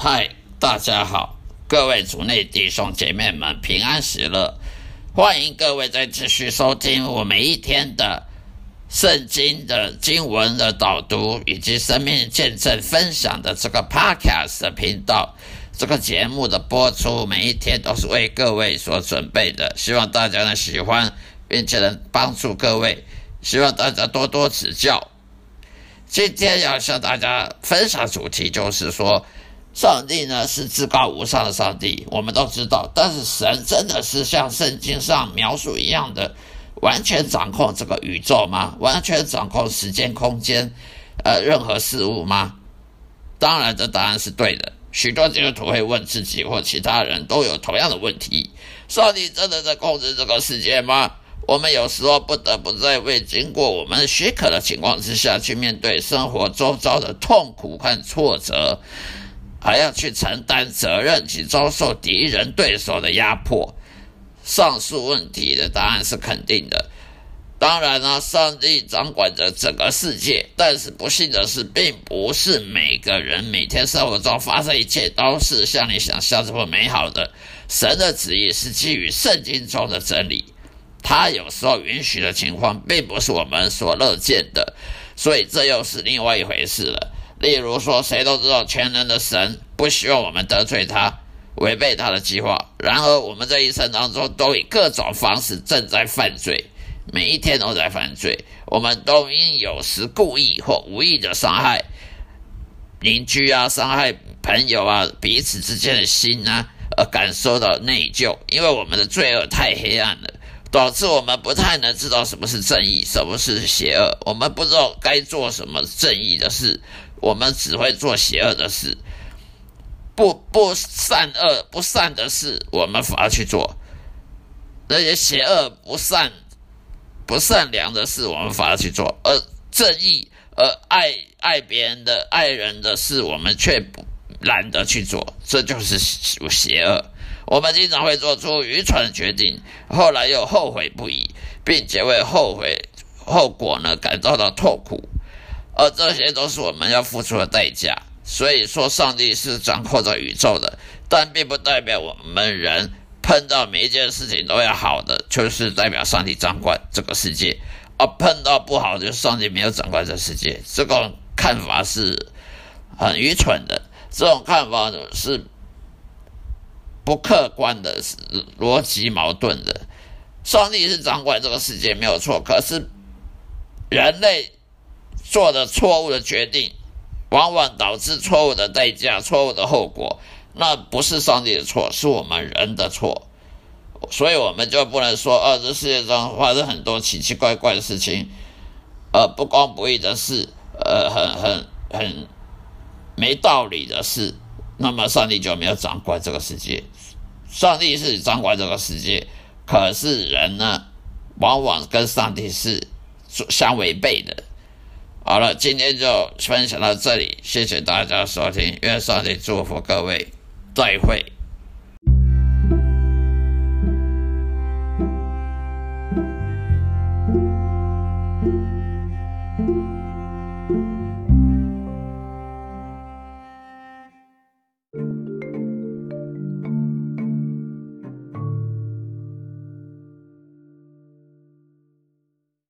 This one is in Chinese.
嗨，大家好，各位主内弟兄姐妹们平安喜乐！欢迎各位再继续收听我每一天的圣经的经文的导读以及生命见证分享的这个 Podcast 频道。这个节目的播出每一天都是为各位所准备的，希望大家呢喜欢，并且能帮助各位，希望大家多多指教。今天要向大家分享主题就是说。上帝呢是至高无上的上帝，我们都知道。但是神真的是像圣经上描述一样的，完全掌控这个宇宙吗？完全掌控时间、空间，呃，任何事物吗？当然，这答案是对的。许多基督徒会问自己或其他人都有同样的问题：上帝真的在控制这个世界吗？我们有时候不得不在未经过我们许可的情况之下去面对生活周遭的痛苦和挫折。还要去承担责任及遭受敌人对手的压迫。上述问题的答案是肯定的。当然呢，上帝掌管着整个世界，但是不幸的是，并不是每个人每天生活中发生一切都是像你想象这么美好的。神的旨意是基于圣经中的真理，他有时候允许的情况，并不是我们所乐见的，所以这又是另外一回事了。例如说，谁都知道全能的神不希望我们得罪他，违背他的计划。然而，我们这一生当中都以各种方式正在犯罪，每一天都在犯罪。我们都因有时故意或无意的伤害邻居啊，伤害朋友啊，彼此之间的心啊，而感受到内疚。因为我们的罪恶太黑暗了，导致我们不太能知道什么是正义，什么是邪恶。我们不知道该做什么正义的事。我们只会做邪恶的事，不不善恶不善的事，我们反而去做；那些邪恶不善不善良的事，我们反而去做。而正义而爱爱别人的爱人的事，我们却不懒得去做。这就是邪恶。我们经常会做出愚蠢的决定，后来又后悔不已，并且为后悔后果呢感到到痛苦。而这些都是我们要付出的代价。所以说，上帝是掌控着宇宙的，但并不代表我们人碰到每一件事情都要好的，就是代表上帝掌管这个世界；而碰到不好，就是上帝没有掌管这世界。这种看法是很愚蠢的，这种看法是不客观的，逻辑矛盾的。上帝是掌管这个世界没有错，可是人类。做的错误的决定，往往导致错误的代价、错误的后果。那不是上帝的错，是我们人的错。所以我们就不能说，呃，这世界上发生很多奇奇怪怪的事情，呃，不公不义的事，呃，很很很没道理的事。那么上帝就没有掌管这个世界。上帝是掌管这个世界，可是人呢，往往跟上帝是相违背的。好了，今天就分享到这里，谢谢大家收听，愿上帝祝福各位，再会。